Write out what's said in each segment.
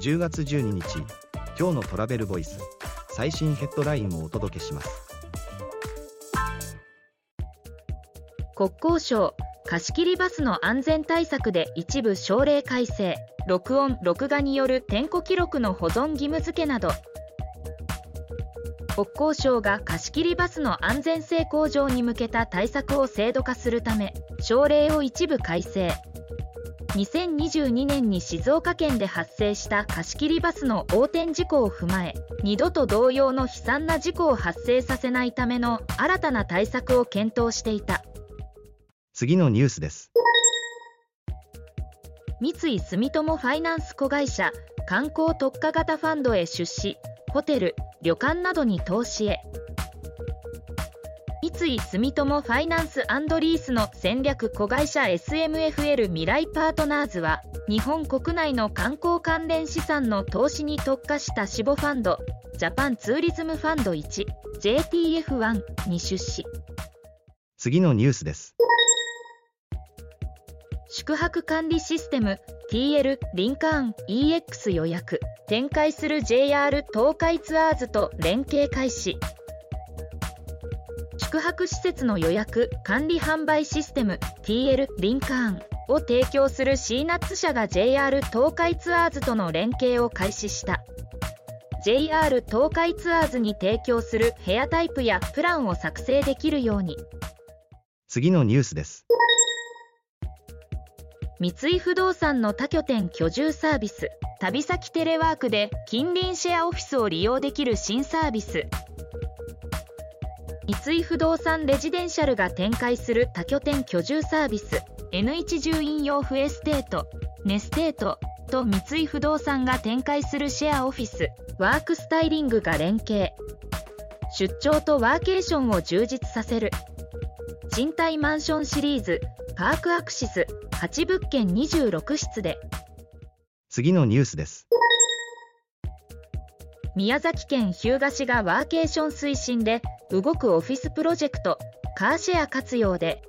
10月12日今日のトラベルボイス最新ヘッドラインをお届けします。国交省貸切バスの安全対策で一部省令改正録音録画による点呼記録の保存義務付けなど国交省が貸切バスの安全性向上に向けた対策を制度化するため省令を一部改正。2022年に静岡県で発生した貸切バスの横転事故を踏まえ二度と同様の悲惨な事故を発生させないための新たな対策を検討していた。次のニュースです。三井住友ファイナンス子会社観光特化型ファンドへ出資ホテル旅館などに投資へ三井住友ファイナンスリースの戦略子会社 SMFL 未来パートナーズは日本国内の観光関連資産の投資に特化した死母ファンドジャパンツーリズムファンド 1JTF1 に出資。次のニュースです。宿泊管理システム TL リンカーン EX 予約。展開する JR 東海ツアーズと連携開始宿泊施設の予約管理販売システム TL リンカーンを提供するシーナッツ社が JR 東海ツアーズとの連携を開始した。JR 東海ツアーズに提供する部屋タイプやプランを作成できるように。次のニュースです。三井不動産の多拠点居住サービス旅先テレワークで近隣シェアオフィスを利用できる新サービス三井不動産レジデンシャルが展開する多拠点居住サービス N1 住院用フエステートネステートと三井不動産が展開するシェアオフィスワークスタイリングが連携。出張とワーケーションを充実させる。賃貸マンションシリーズパークアクシス8物件26室で。次のニュースです。宮崎県日向市がワーケーション推進で動くオフィスプロジェクトカーシェア活用で。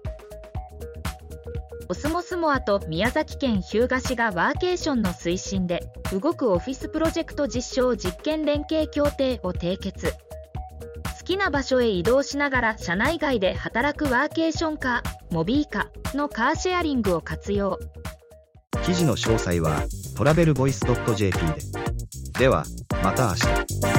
オスモスモアと宮崎県日向市がワーケーションの推進で動くオフィスプロジェクト実証実験連携協定を締結。好きな場所へ移動しながら社内外で働くワーケーションカーモビーカのカーシェアリングを活用。記事の詳細はトラベルボイス .jp で。ではまた明日。